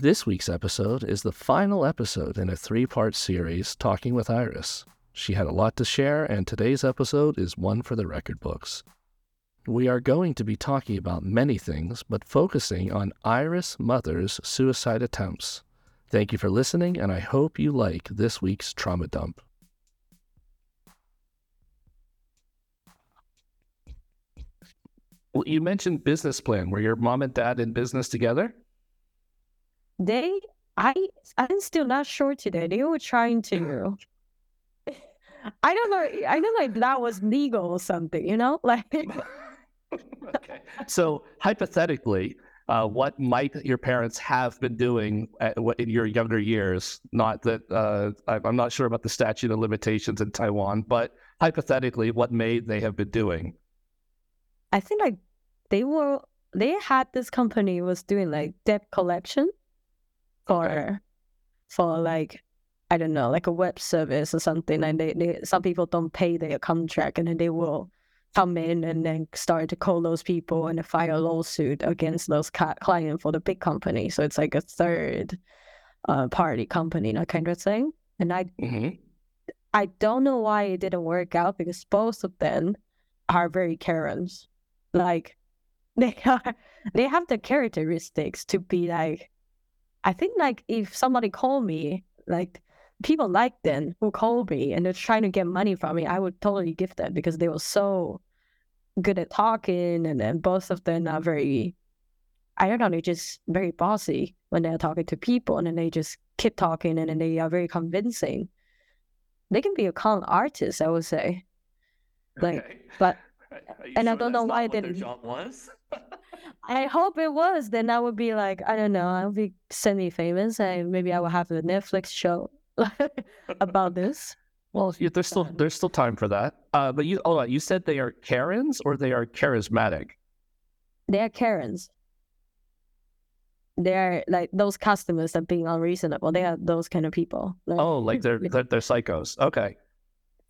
This week's episode is the final episode in a three part series talking with Iris. She had a lot to share, and today's episode is one for the record books. We are going to be talking about many things, but focusing on Iris' mother's suicide attempts. Thank you for listening, and I hope you like this week's trauma dump. Well, you mentioned business plan. Were your mom and dad in business together? They, I, I'm still not sure today. They were trying to. I don't know. I don't know if that was legal or something. You know, like. okay. So hypothetically, uh, what might your parents have been doing at, in your younger years? Not that uh, I'm not sure about the statute of limitations in Taiwan, but hypothetically, what may they have been doing? I think like they were they had this company was doing like debt collection for for like I don't know like a web service or something and they, they some people don't pay their contract and then they will come in and then start to call those people and file a lawsuit against those ca- client for the big company. So it's like a third uh, party company that kind of thing. And I mm-hmm. I don't know why it didn't work out because both of them are very Karens. Like they are they have the characteristics to be like I think like if somebody called me, like people like them who call me and they're trying to get money from me, I would totally give them because they were so good at talking and then both of them are very I don't know, they're just very bossy when they're talking to people and then they just keep talking and then they are very convincing. They can be a con artist, I would say. Like okay. but and I don't know why they didn't. job was. I hope it was. Then I would be like, I don't know, I'll be semi famous, and maybe I will have a Netflix show about this. Well, there's still there's still time for that. Uh, but you, oh, you said they are Karens or they are charismatic. They are Karens. They are like those customers that being unreasonable. They are those kind of people. Like, oh, like they're, they're they're psychos. Okay.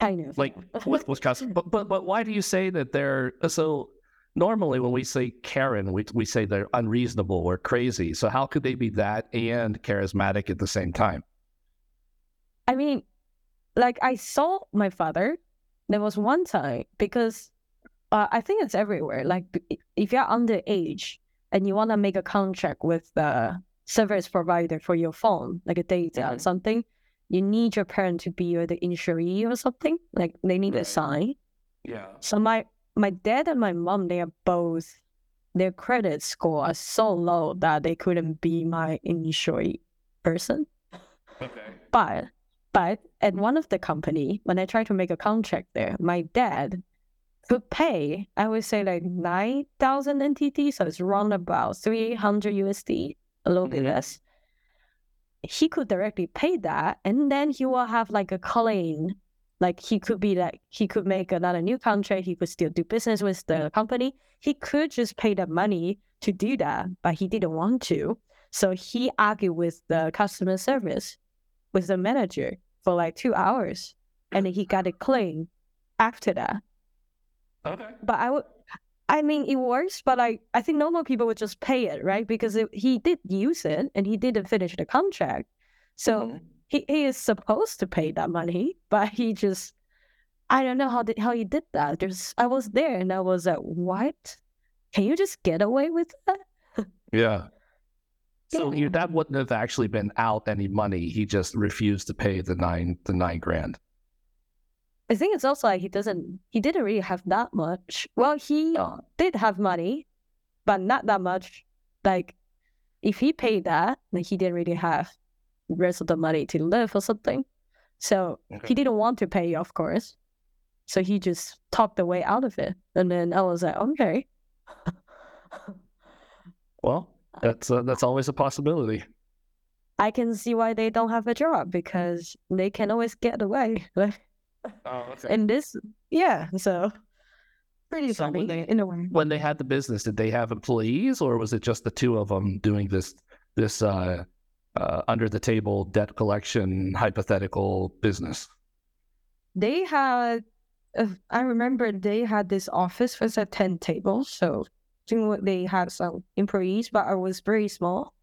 Kind of. Like with with customers, but but but why do you say that they're so? Normally, when we say Karen, we we say they're unreasonable or crazy. So how could they be that and charismatic at the same time? I mean, like I saw my father. There was one time because uh, I think it's everywhere. Like if you're underage and you want to make a contract with the service provider for your phone, like a data mm-hmm. or something, you need your parent to be the insuree or something. Like they need right. a sign. Yeah. So my my dad and my mom, they are both their credit score are so low that they couldn't be my insuree person. Okay. But but at one of the company, when I tried to make a contract there, my dad could pay, I would say like nine thousand NTD, so it's around about three hundred USD, a little bit mm-hmm. less he could directly pay that and then he will have like a claim like he could be like he could make another new contract he could still do business with the company he could just pay the money to do that but he didn't want to so he argued with the customer service with the manager for like two hours and he got a claim after that okay but i would I mean, it works, but I, I think normal people would just pay it, right? Because it, he did use it and he didn't finish the contract. So mm-hmm. He, he is supposed to pay that money, but he just, I don't know how did, how he did that. Just I was there and I was like, what? Can you just get away with that? yeah. So yeah. your dad wouldn't have actually been out any money. He just refused to pay the nine the nine grand. I think it's also like he doesn't, he didn't really have that much. Well, he oh. did have money, but not that much. Like, if he paid that, like he didn't really have the rest of the money to live or something. So okay. he didn't want to pay, of course. So he just talked the way out of it. And then I was like, okay. well, that's uh, that's always a possibility. I can see why they don't have a job because they can always get away. Oh, okay. And this, yeah, so pretty so funny they, in a way. When they had the business, did they have employees, or was it just the two of them doing this this uh, uh, under the table debt collection hypothetical business? They had, uh, I remember they had this office with a ten tables, so they had some employees, but I was very small.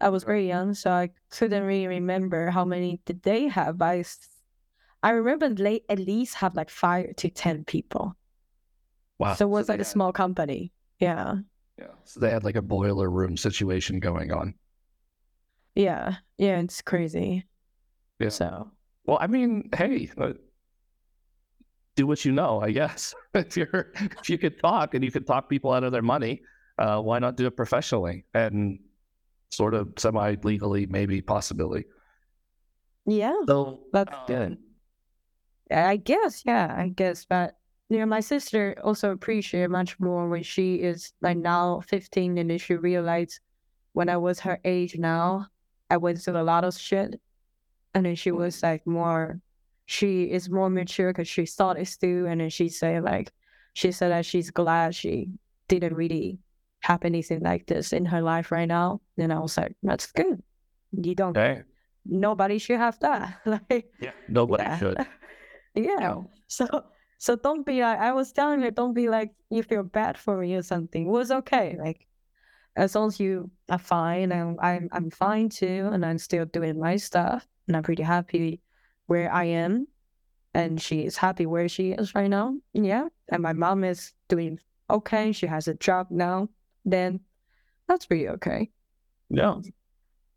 I was very young, so I couldn't really remember how many did they have. But I remember they at least have like five to ten people. Wow. so it was they like a had- small company. Yeah, Yeah. So they had like a boiler room situation going on. Yeah, yeah. It's crazy. Yeah. So Well, I mean, hey, uh, do what you know, I guess. if you're if you could talk and you could talk people out of their money, uh, why not do it professionally and sort of semi legally, maybe possibly. yeah, So that's um, good. I guess, yeah, I guess. But you know, my sister also appreciate much more when she is like now 15 and then she realized when I was her age now, I went through a lot of shit. And then she was like more, she is more mature because she thought it through. And then she said like, she said that she's glad she didn't really have anything like this in her life right now. And I was like, that's good. You don't, Hey, nobody should have that. like, yeah, nobody yeah. should. yeah. So so don't be like I was telling her, don't be like you feel bad for me or something. It was okay. Like as long as you are fine and I'm I'm fine too and I'm still doing my stuff and I'm pretty happy where I am and she is happy where she is right now. Yeah. And my mom is doing okay. She has a job now. Then that's pretty okay. Yeah.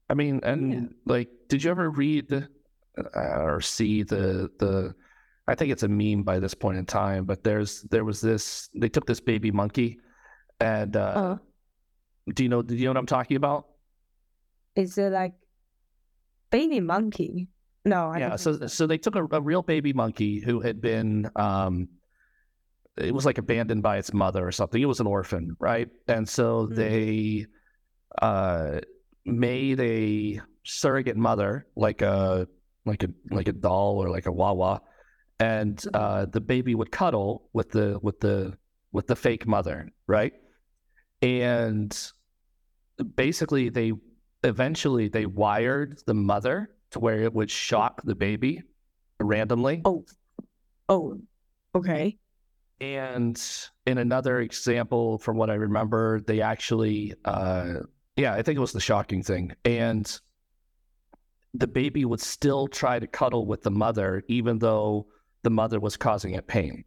I mean, and like, did you ever read uh, or see the the? I think it's a meme by this point in time, but there's there was this. They took this baby monkey, and uh, Uh, do you know? Do you know what I'm talking about? is it like baby monkey? No, I yeah. So so they took a, a real baby monkey who had been um, it was like abandoned by its mother or something. It was an orphan, right? And so Mm. they uh made a surrogate mother, like a like a like a doll or like a wawa, and Mhm. uh, the baby would cuddle with the with the with the fake mother, right? And basically, they eventually they wired the mother to where it would shock the baby randomly. Oh, oh, okay. And in another example, from what I remember, they actually, uh, yeah, I think it was the shocking thing. And the baby would still try to cuddle with the mother, even though the mother was causing it pain.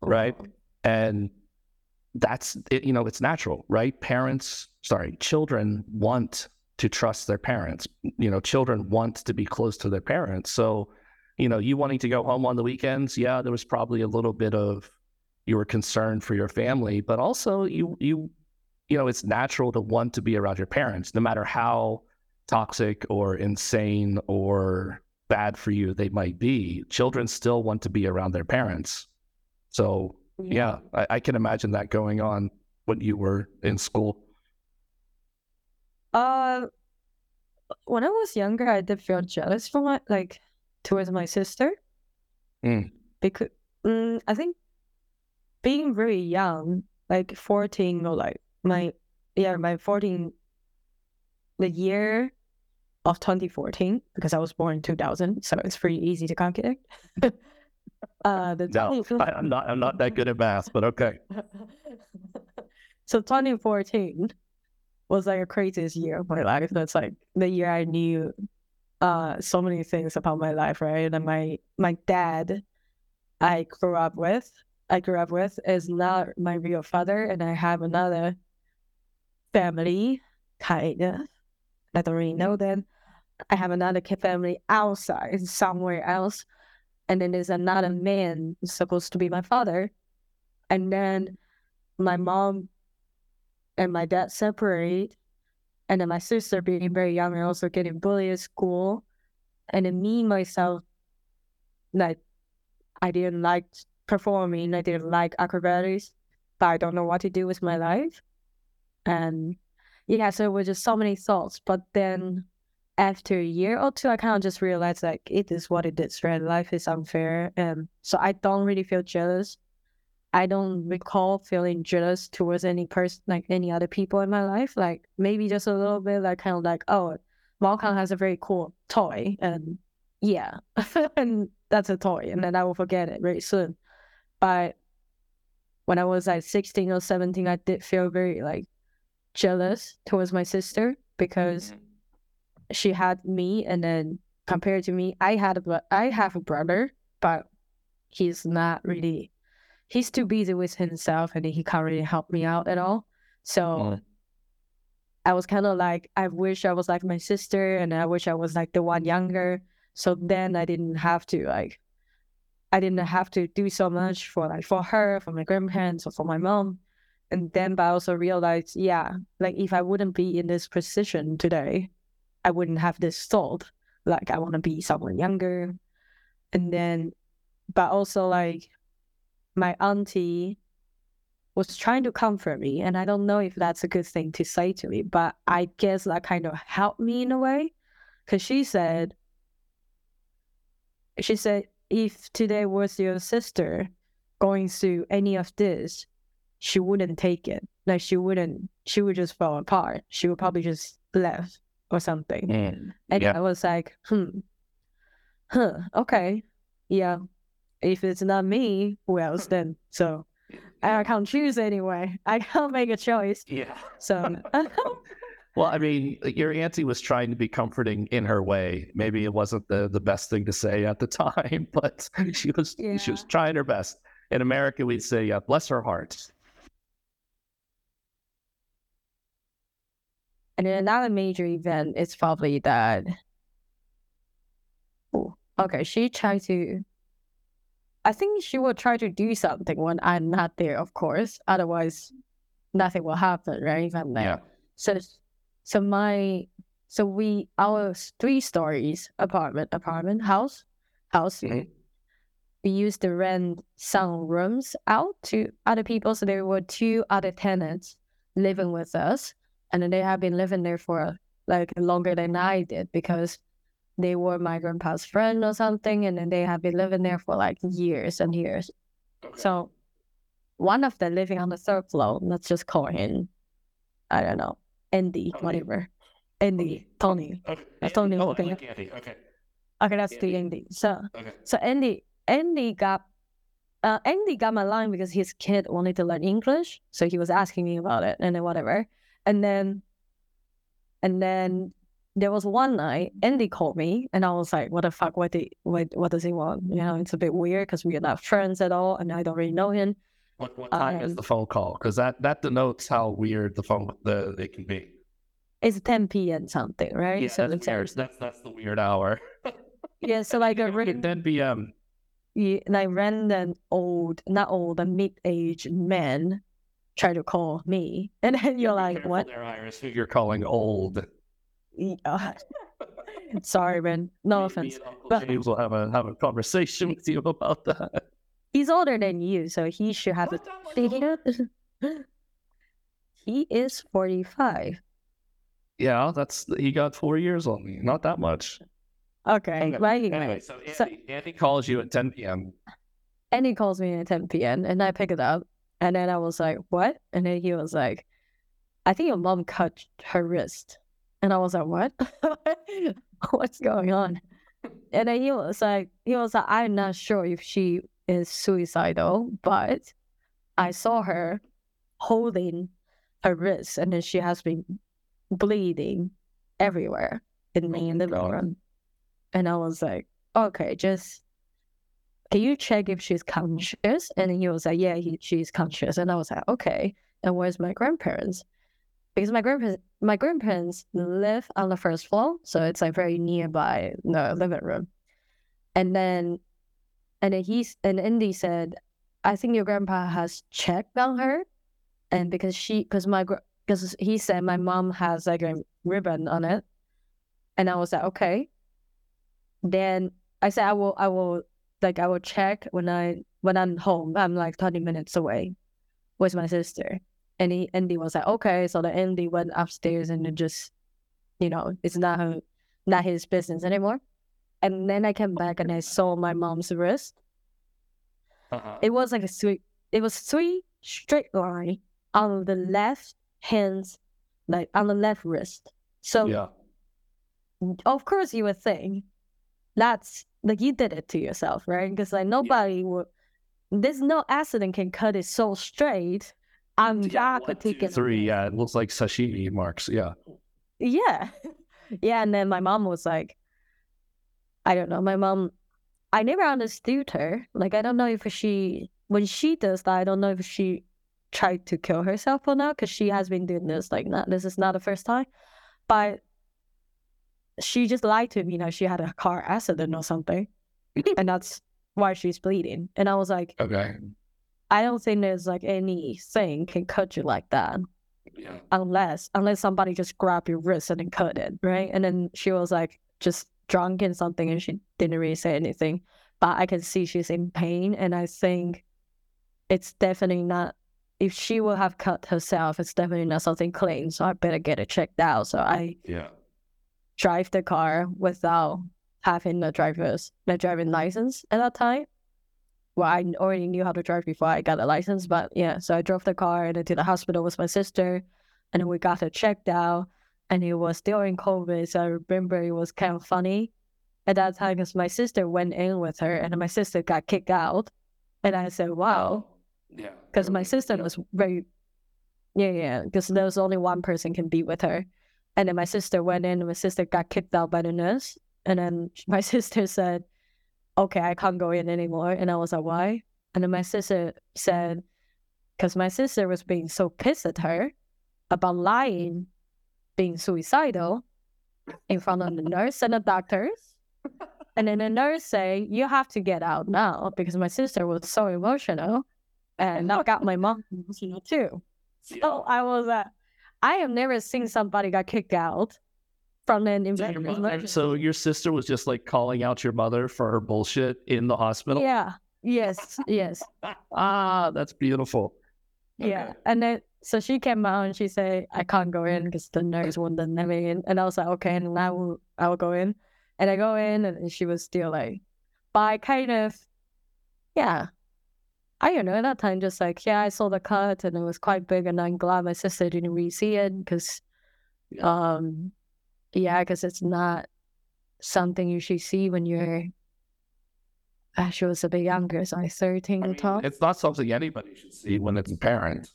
Right. And that's, it, you know, it's natural, right? Parents, sorry, children want to trust their parents. You know, children want to be close to their parents. So, you know, you wanting to go home on the weekends, yeah, there was probably a little bit of you were concerned for your family, but also you you you know, it's natural to want to be around your parents, no matter how toxic or insane or bad for you they might be. Children still want to be around their parents. So yeah, I, I can imagine that going on when you were in school. Uh, when I was younger, I did feel jealous for my like towards my sister. Mm. Because mm, I think being very young, like fourteen or like my yeah my fourteen, the year of twenty fourteen because I was born in two thousand, so it's pretty easy to calculate. uh, the No, 20 I, I'm not I'm not that good at math, but okay. so 2014 was like a craziest year of my life. That's like the year I knew uh so many things about my life, right? And my my dad I grew up with, I grew up with is not my real father, and I have another family, kind of. I don't really know them. I have another family outside, somewhere else, and then there's another man supposed to be my father, and then my mom and my dad separate, and then my sister being very young and also getting bullied at school, and then me myself, like I didn't like performing, I didn't like acrobatics, but I don't know what to do with my life, and yeah, so it was just so many thoughts. But then after a year or two, I kind of just realized like it is what it is, right? Life is unfair, and so I don't really feel jealous. I don't recall feeling jealous towards any person, like any other people in my life. Like maybe just a little bit, like kind of like, oh, Malcolm has a very cool toy, and yeah, and that's a toy, and then I will forget it very soon. But when I was like 16 or 17, I did feel very like jealous towards my sister because mm-hmm. She had me, and then compared to me, I had a bro- I have a brother, but he's not really. He's too busy with himself, and he can't really help me out at all. So Mm. I was kind of like, I wish I was like my sister, and I wish I was like the one younger. So then I didn't have to like, I didn't have to do so much for like for her, for my grandparents, or for my mom. And then, but I also realized, yeah, like if I wouldn't be in this position today, I wouldn't have this thought. Like I want to be someone younger. And then, but also like my auntie was trying to comfort me. And I don't know if that's a good thing to say to me, but I guess that kind of helped me in a way. Cause she said, she said, if today was your sister going through any of this, she wouldn't take it. Like she wouldn't, she would just fall apart. She would probably just left or something. Mm. And Yeah. I was like, hmm, huh, okay, yeah. If it's not me, who else then? So I can't choose anyway. I can't make a choice. Yeah. So Well, I mean, your auntie was trying to be comforting in her way. Maybe it wasn't the, the best thing to say at the time, but she was she was trying her best. In America, we'd say, "Yeah, bless her heart." And then another major event is probably that. Oh, okay. She tried to. I think she will try to do something when I'm not there, of course. Otherwise, nothing will happen, right? If I'm there. Yeah. So, so my, so we our three stories apartment, apartment house, house. Mhm. We used to rent some rooms out to other people. So there were two other tenants living with us, and then they have been living there for like longer than I did because they were my grandpa's friend or something, and then they have been living there for like years and years. So one of them living on the third floor. Let's just call him, I don't know, Andy, Tony. whatever. Andy, Tony. Okay. That's Tony, Oh, okay. like Andy. Okay. Okay, that's the Andy. Andy. So Okay. so Andy Andy got uh Andy got my line because his kid wanted to learn English. So he was asking me about it and then whatever. And then and then there was one night Andy called me and I was like, what the fuck, what did what what does he want? You know, it's a bit weird because we are not friends at all and I don't really know him. What, what time is Um, the phone call? Because that that denotes how weird the phone the it can be. It's 10 p.m. something, right? Yeah, so that's, weird. that's that's the weird hour. yeah, so like a At ran- 10 p.m. yeah, like random old, not old, a mid-aged man try to call me, and then you're like, what? There, Iris, who you're calling old. Yeah. Uh, sorry, man. No Me- offense. Me But- James will have a have a conversation with you about that. He's older than you, so he should have a. he is forty-five. Yeah, that's he got four years on me. Not that much. Okay, Okay, but anyway, so Andy, so- Andy calls you at 10 p.m. and he calls me at ten p.m. and I pick it up, and then I was like, "What?" And then he was like, "I think your mom cut her wrist," and I was like, "What? What's going on?" And then he was like, "He was like, I'm not sure if she is suicidal, but I saw her holding her wrist, and then she has been bleeding everywhere in me in the room." And I was like, "Okay, just." Can you check if she's conscious? And he was like, yeah, he, she's conscious. And I was like, okay. And where's my grandparents? Because my grandparents, my grandparents live on the first floor, so it's like very nearby the living room. And then, and then he's and Andy said, I think your grandpa has checked on her, and because she, because my, because he said my mom has like a ribbon on it, and I was like, okay. Then I said, I will, I will like I will check when I when I'm home. I'm like 20 minutes away with my sister. And he Andy was like, okay. So the Andy went upstairs and it just, you know, it's not her, not his business anymore. And then I came back and I saw my mom's wrist. Uh-huh. It was like a three it was three straight line on the left hands, like on the left wrist. So yeah. of course you would think that's like you did it to yourself, right? Because like nobody would. There's no accident can cut it so straight on Yeah, that one, two, particular. three. Yeah, it looks like sashimi marks. Yeah. yeah. Yeah. And then my mom was like, I don't know. My mom, I never understood her. Like, I don't know if she, when she does that, I don't know if she tried to kill herself or not, because she has been doing this. Like, not, this is not the first time. But she just lied to me that she had a car accident or something. and that's why she's bleeding. And I was like, Okay. I don't think there's like anything can cut you like that Yeah. unless unless somebody just grab your wrist and then cut it, right? And then she was like just drunk and something and she didn't really say anything. But I can see she's in pain and I think it's definitely not if she will have cut herself, it's definitely not something clean. So I better get it checked out. So I Yeah. Drive the car without having the driver's the driving license at that time. Well, I already knew how to drive before I got a license, but yeah, so I drove the car and then to the hospital with my sister, and then we got it checked out, and it was during COVID, so I remember it was kind of funny at that time because my sister went in with her, and my sister got kicked out, and I said, "Wow," oh, Yeah. because my sister was very, yeah, yeah, because there was only one person can be with her, and then my sister went in, and my sister got kicked out by the nurse, and then my sister said, "Okay, I can't go in anymore," and I was like, "Why?" And then my sister said, "Because my sister was being so pissed at her about lying, being suicidal, in front of the nurse and the doctors." And then the nurse say, "You have to get out now," because my sister was so emotional, and that got my mom emotional too. So I was, uh, I have never seen somebody got kicked out from an your, so your sister was just like calling out your mother for her bullshit in the hospital. Yeah. Yes. Yes. Ah, that's beautiful. Yeah. Okay. And then so she came out and she said, I can't go in because the nurse won't let me in. And I was like, okay, and I will I will go in. And I go in and she was still like but I kind of yeah. I don't know, at that time just like, yeah, I saw the cut and it was quite big and I'm glad my sister didn't really see it because um yeah, because it's not something you should see when you're uh, she was a bit younger, so like 13 I or mean, 12. it's not something anybody should see when it's a parent.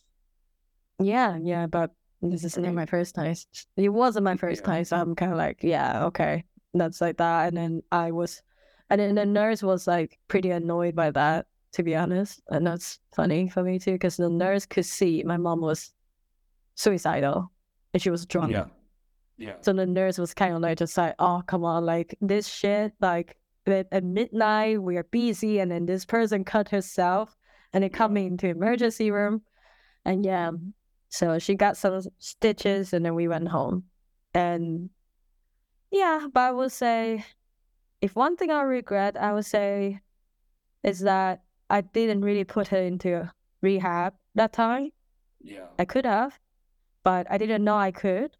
Yeah, yeah, but this is not my first time. It wasn't my first Yeah. time, so I'm kind of like, yeah, okay, that's like that. And then I was, and then the nurse was like pretty annoyed by that, to be honest. And that's funny for me too, because the mm-hmm. nurse could see my mom was suicidal and she was drunk. Yeah. Yeah. So the nurse was kind of like, just like, oh, come on, like this shit, like at, midnight, we are busy, and then this person cut herself, and they come into emergency room, and yeah, so she got some stitches, and then we went home, and yeah, but I would say, if one thing I regret, I would say, is that I didn't really put her into rehab that time. Yeah. I could have, but I didn't know I could.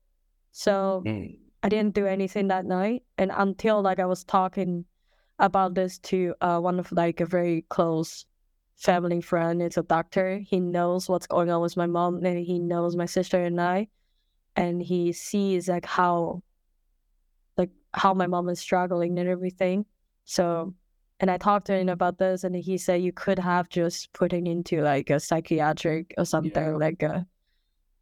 So Mm. I didn't do anything that night. And until like I was talking about this to uh, one of like a very close family friend, it's a doctor. He knows what's going on with my mom and he knows my sister and I. And he sees like how like how my mom is struggling and everything. So and I talked to him about this and he said you could have just putting into like a psychiatric or something like a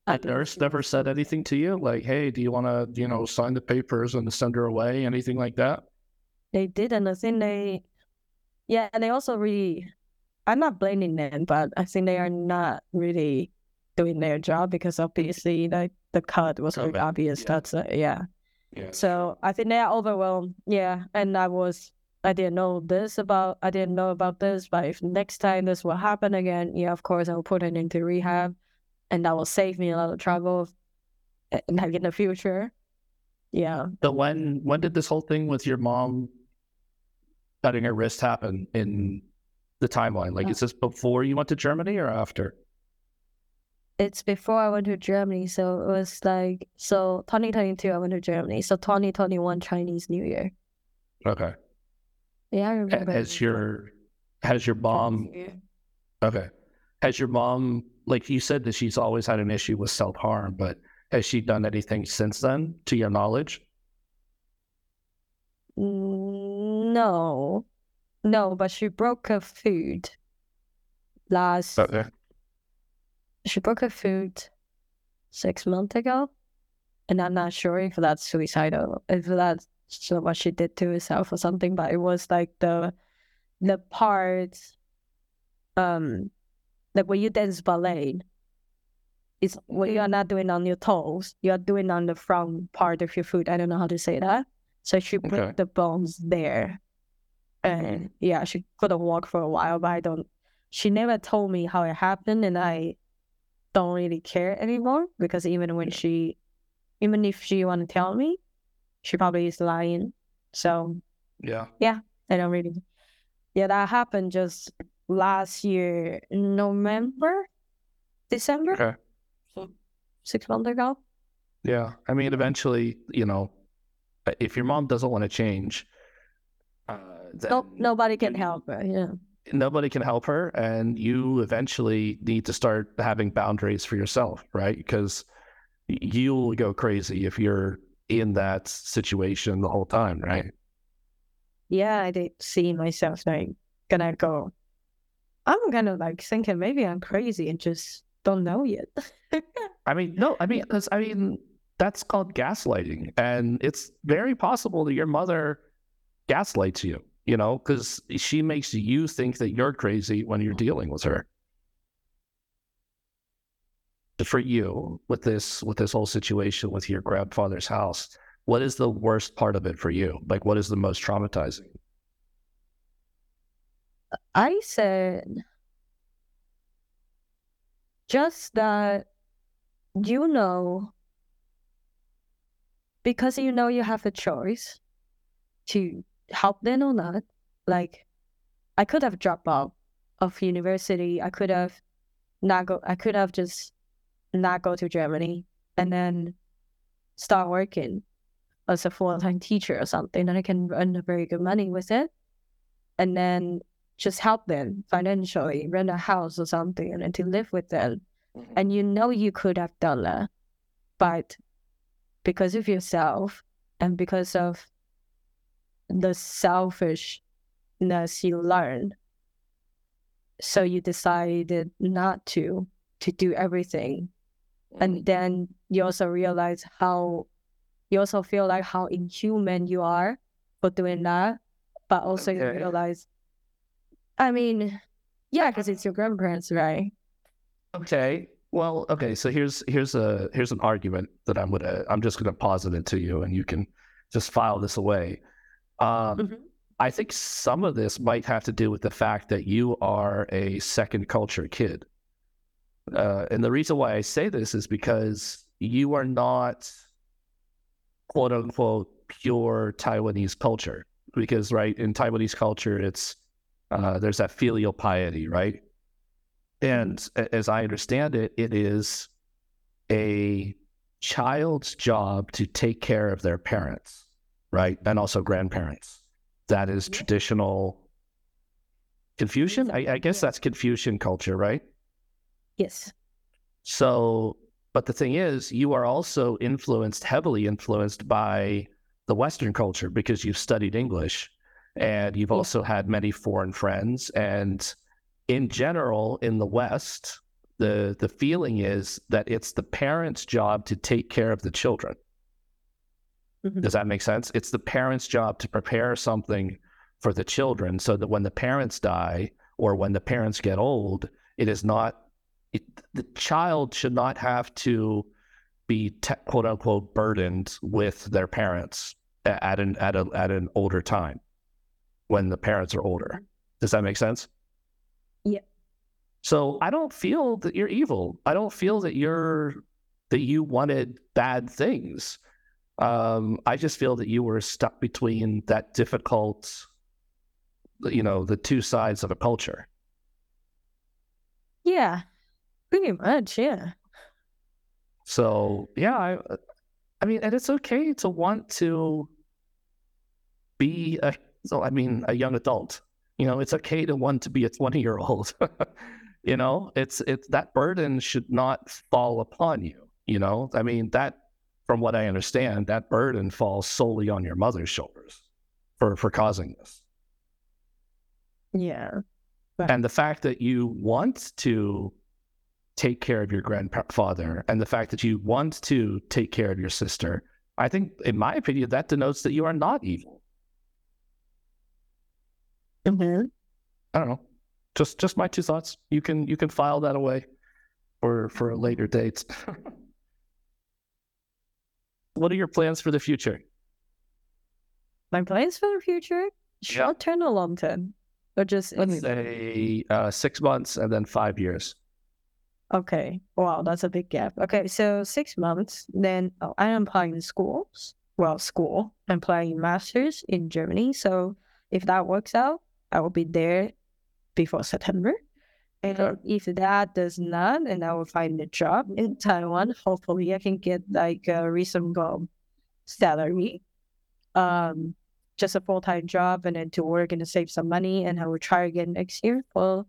The nurse never said anything to you, like, "Hey, do you want to, you know, sign the papers and send her away?" Anything like that? they did and I think they yeah, and they also really I'm not blaming them, but I think they are not really doing their job because obviously like the cut was very COVID, obvious. yeah. That's uh, yeah. Yeah. So I think they are overwhelmed. Yeah, and I was I didn't know this about I didn't know about this, but if next time this will happen again, yeah, of course I'll put it into rehab, and that will save me a lot of trouble, like in the future. Yeah, But when when did this whole thing with your mom cutting her wrist happen in the timeline? Like, Uh, is this before you went to Germany or after? it's before I went to Germany, so it was like so 2022 I went to Germany, so 2021 Chinese New Year. Okay. Yeah, I remember. Has your has your mom okay? Has your mom like you said that she's always had an issue with self harm, but has she done anything since then, to your knowledge? No, no, but she broke her food last. Okay. She broke her food six months ago. and I'm not sure if that's suicidal, if that's so what she did to herself or something. But it was like the the part, um, like when you dance ballet, it's when you're not doing on your toes, you're doing on the front part of your foot. I don't know how to say that. So she put Okay. the bones there, and yeah, she couldn't walk for a while. But I don't. She never told me how it happened, and I don't really care anymore because even when she, even if she want to tell me, she probably is lying. So Yeah. Yeah, I don't really. Yeah, that happened just last year, November, December, Okay. so six months ago. Yeah. I mean, eventually, you know, if your mom doesn't want to change, uh, then No, nobody can help her. Yeah. nobody can help her, and you eventually need to start having boundaries for yourself, right? Because you'll go crazy if you're in that situation the whole time, right? Yeah, I did see myself like gonna go. I'm kind of like thinking maybe I'm crazy and just don't know yet. I mean, no, I mean, 'cause, I mean, that's called gaslighting, and it's very possible that your mother gaslights you, you know, because she makes you think that you're crazy when you're mm. dealing with her. For you, with this with this whole situation with your grandfather's house, what is the worst part of it for you? Like, what is the most traumatizing? I said just that you know because you know you have a choice to help them or not. Like I could have dropped out of university. I could have not go I could have just not go to Germany and then start working as a full time teacher or something and I can earn a very good money with it. And then just help them financially, rent a house or something, and then to live with them. Mm-hmm. And you know you could have done that, but because of yourself and because of the selfishness you learned, so you decided not to to do everything, and then you also realize how you also feel like how inhuman you are for doing that, but also you realize, I mean, yeah, because it's your grandparents, right? Okay. Well, okay. So here's here's a here's an argument that I'm gonna I'm just gonna posit it to you, and you can just file this away. Um, Mhm. I think some of this might have to do with the fact that you are a second culture kid, uh, and the reason why I say this is because you are not quote unquote pure Taiwanese culture. Because right in Taiwanese culture, it's uh, there's that filial piety, right? And as I understand it, it is a child's job to take care of their parents, right? And also grandparents. That is traditional Confucian. I, I guess that's Confucian culture, right? Yes. So, but the thing is, you are also influenced, heavily influenced by the Western culture because you've studied English and you've also had many foreign friends. And in general, in the West, the the feeling is that it's the parents' job to take care of the children. Mhm. Does that make sense? It's the parents' job to prepare something for the children so that when the parents die or when the parents get old, it is not, it, the child should not have to be te- quote unquote burdened with their parents at an, at, a, at an older time when the parents are older. Does that make sense? Yeah. So I don't feel that you're evil. I don't feel that you're, that you wanted bad things. Um, I just feel that you were stuck between that difficult, you know, the two sides of a culture. Yeah. Pretty much, yeah. So yeah, I, uh, I mean, and it's okay to want to be a, so I mean, a young adult. You know, it's okay to want to be a twenty-year-old. you know, it's it's that burden should not fall upon you. You know, I mean that, from what I understand, that burden falls solely on your mother's shoulders for for causing this. Yeah. and the fact that you want to take care of your grandfather and the fact that you want to take care of your sister, I think, in my opinion, that denotes that you are not evil. Mm-hmm. I don't know. Just just my two thoughts. You can you can file that away for for a later date. what are your plans for the future? My plans for the future, short term or long term, or just Let's say uh, six months and then five years. Okay. Wow, that's a big gap. Okay, so six months. Then oh, I am applying in schools. Well, school. I'm applying masters in Germany. So if that works out, I will be there before September. And Okay. if that does not, then I will find a job in Taiwan. Hopefully, I can get like a reasonable salary, um, just a full time job, and then to work and to save some money. And I will try again next year for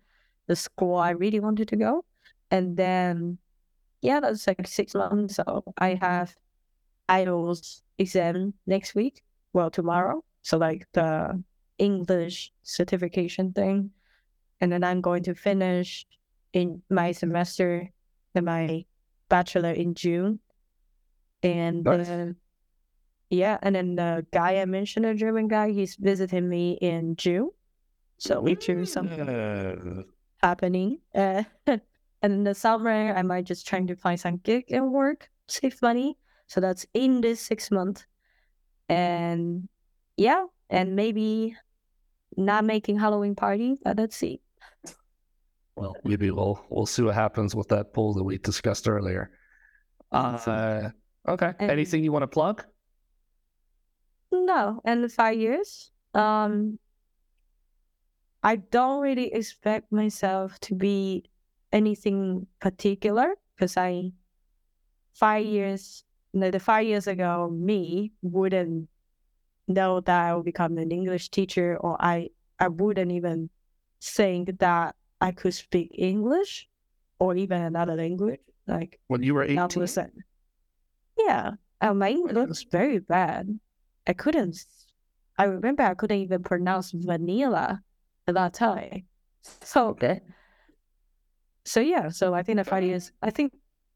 the school I really wanted to go and then yeah that's like six months so i have IELTS exam next week. Well tomorrow. So like the english certification thing. And then i'm going to finish in my semester in my bachelor in june. And Nice. then yeah and then the guy i mentioned the german guy he's visiting me in june. So we choose something Uh, happening. Uh, and in the summer, I might just trying to find some gig and work, save money. So that's in this six months. And yeah, and maybe not making Halloween party, but let's see. well, maybe we'll we'll see what happens with that poll that we discussed earlier. Uh, okay. And- Anything you want to plug? No, and in five years, um, I don't really expect myself to be anything particular because I five mm-hmm. years, no, the five years ago, me wouldn't know that I would become an English teacher, or I I wouldn't even think that I could speak English or even another language. Like When you were 18? Yeah, and my English was very bad. I couldn't. I remember I couldn't even pronounce vanilla at that time. So okay. So yeah, so I think the five years. I think,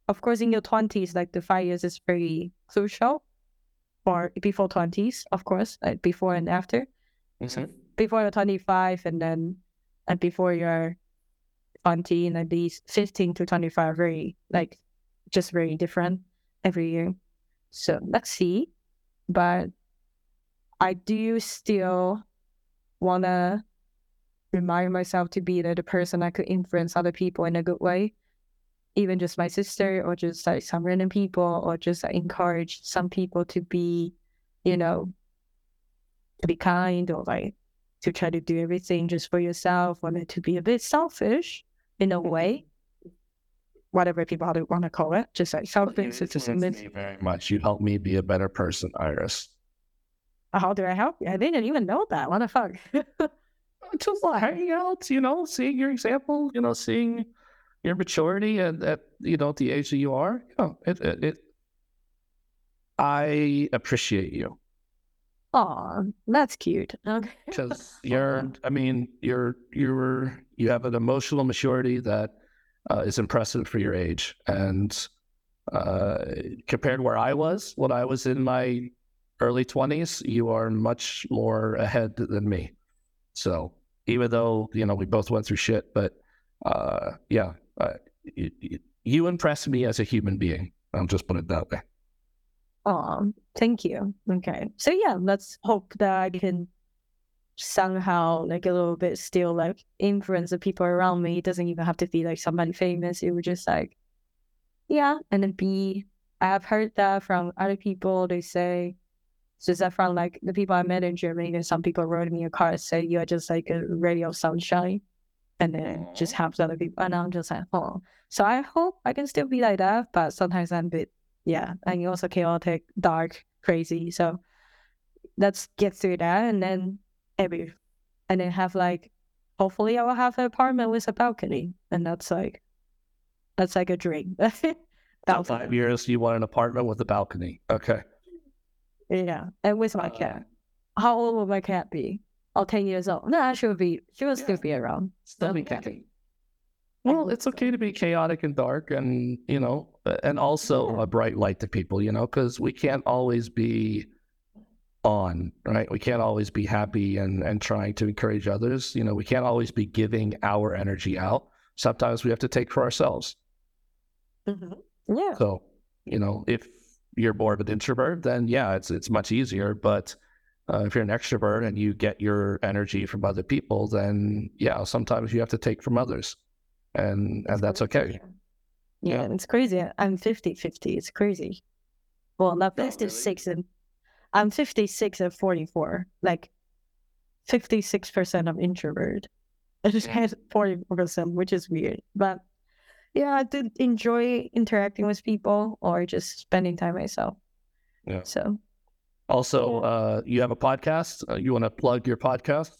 of course, in your twenties, like the five years is very crucial. for before twenties, of course, like before and after. Mhm. Before you're twenty five, and then and before you're twenty, and at least fifteen to twenty five, very like just very different every year. So let's see. But I do still wanna remind myself to be the, the person that could influence other people in a good way. Even just my sister or just like some random people or just like, encourage some people to be, you know, to be kind or like to try to do everything just for yourself or like, to be a bit selfish in a way. Whatever people want to call it, just like selfish. It's just me very much. You helped me be a better person, Iris. How do I help you? I didn't even know that. What the fuck? Just like hanging out, you know, seeing your example, you know, seeing your maturity and at you know the age that you are. You know, it, it, it I appreciate you Aw, that's cute. Okay. because you're. I mean, you're you're you have an emotional maturity that uh, is impressive for your age, and uh, compared to where I was when I was in my early twenties, you are much more ahead than me. So even though you know we both went through shit, but uh, yeah, uh, you, you impress me as a human being. I'll just put it that way. Aw, thank you. Okay. So yeah, let's hope that I can somehow like a little bit still like influence the people around me. It doesn't even have to be like somebody famous. It would just like yeah, and then be I have heard that from other people. They say so that from like the people I met in Germany and some people wrote me a card say you're just like a ray of sunshine and then just helps other people and I'm just like, oh. So I hope I can still be like that, but sometimes I'm a bit yeah, and also chaotic, dark, crazy. So let's get through that and then every and then have like hopefully I will have an apartment with a balcony. And that's like that's like a dream. Five years, you want an apartment with a balcony. Okay. Yeah. And with my Uh, cat. How old will my cat be? Oh, 10 years old. No, she'll be she will still be around. Still be kicking. Well, it's okay to be chaotic and dark, and you know, and also Yeah. a bright light to people, you know, because we can't always be on, right? We can't always be happy and and trying to encourage others. You know, we can't always be giving our energy out. Sometimes we have to take for ourselves. Yeah. So, you know, if you're more of an introvert, then yeah, it's it's much easier. But uh, if you're an extrovert and you get your energy from other people, then yeah, sometimes you have to take from others, and and that's okay. Yeah, Yeah. it's crazy. I'm 50 50. It's crazy. Well, not Oh, 56 and I'm 56 and 44. Like 56% of introvert. I just Yeah. had 40%, which is weird. But yeah, I did enjoy interacting with people or just spending time myself. Yeah. So Also, uh, you have a podcast. Uh, you want to plug your podcast?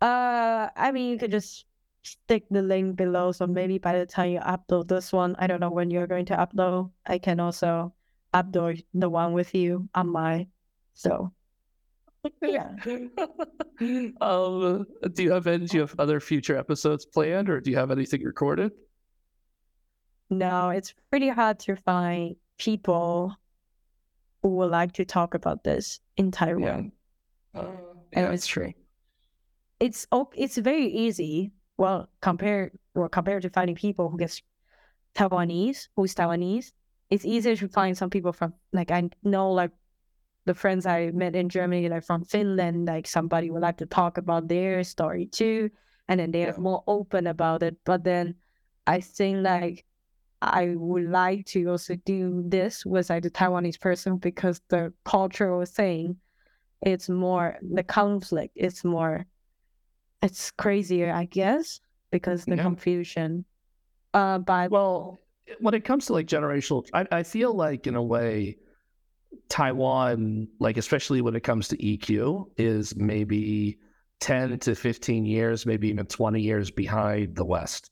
Uh, I mean, you could just stick the link below. So maybe by the time you upload this one, I don't know when you're going to upload. I can also upload the one with you on my. So yeah, um, do you have any? Do you have other future episodes planned, or do you have anything recorded? No, it's pretty hard to find people who would like to talk about this in Taiwan. Uh, yeah, it's true. It's it's very easy. Well, compared or compared to finding people who gets Taiwanese, who's Taiwanese, it's easier to find some people from like I know like the friends I met in Germany, like from Finland, like somebody would like to talk about their story too, and then they're Yeah. more open about it. But then I think like I would like to also do this with like the Taiwanese person because the cultural thing, it's more the conflict. It's more, it's crazier, I guess, because the Yeah. confusion. Uh, but Well, when it comes to like generational, I, I feel like in a way, Taiwan, like especially when it comes to EQ, is maybe 10 to 15 years, maybe even 20 years behind the West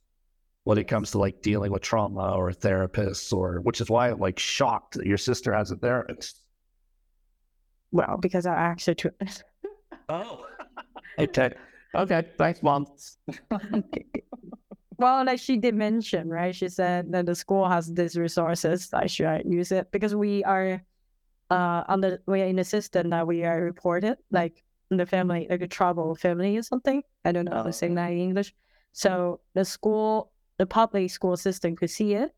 when it comes to like dealing with trauma or therapists or which is why I'm like shocked that your sister has a therapist. well, because I actually took Oh. okay. Okay. Thanks, mom. Well, like she did mention, right? She said that the school has these resources. I should use it because we are uh on the we are in the system that we are reported like in the family like a trouble family or something. I don't know how Oh, to say okay. that in English. So the school, the public school system could see it,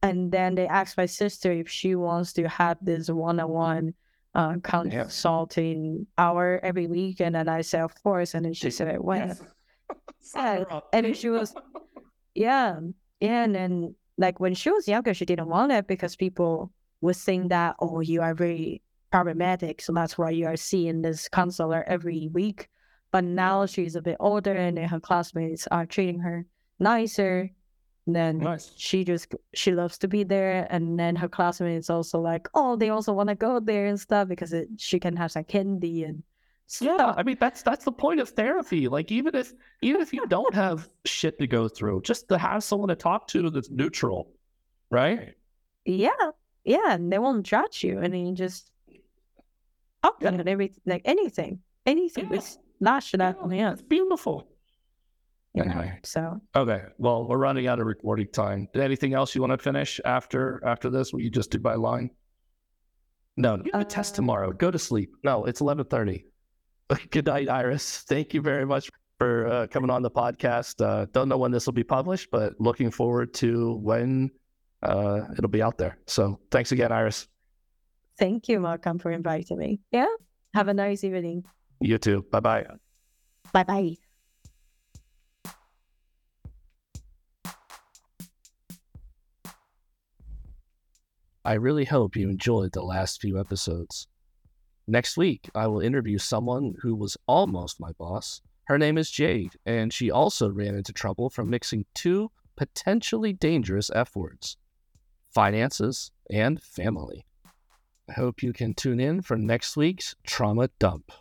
and then they asked my sister if she wants to have this one-on-one uh, consulting hour every week, and then I said of course, and then she said when. Sign her. And then she was, yeah, yeah. And then, like, when she was younger, she didn't want it because people would think that, oh, you are very problematic. So that's why you are seeing this counselor every week. But now she's a bit older and then her classmates are treating her nicer. Mm-hmm. Then Nice. she just, she loves to be there. And then her classmates also like, oh, they also want to go there and stuff because it, she can have some candy and Yeah. I mean that's that's the point of therapy. Like even if even if you don't have shit to go through, just to have someone to talk to that's neutral, right? Yeah, yeah, and they won't judge you, and you just talk to them and everything, like anything, anything. Yeah. It's lash it out. Yeah. It's beautiful. Anyway, So okay. Well, we're running out of recording time. Anything else you want to finish after after this? Will you just do by line? No, you have a test Uh, tomorrow. Go to sleep. No, it's eleven thirty. Good night, Iris. Thank you very much for uh, coming on the podcast. Uh, don't know when this will be published, but looking forward to when uh, it'll be out there. So thanks again, Iris. thank you, Malcolm, for inviting me. Yeah. Have a nice evening. You too. Bye bye. Bye bye. I really hope you enjoyed the last few episodes. Next week, I will interview someone who was almost my boss. Her name is Jade, and she also ran into trouble from mixing two potentially dangerous F words finances and family. I hope you can tune in for next week's Trauma Dump.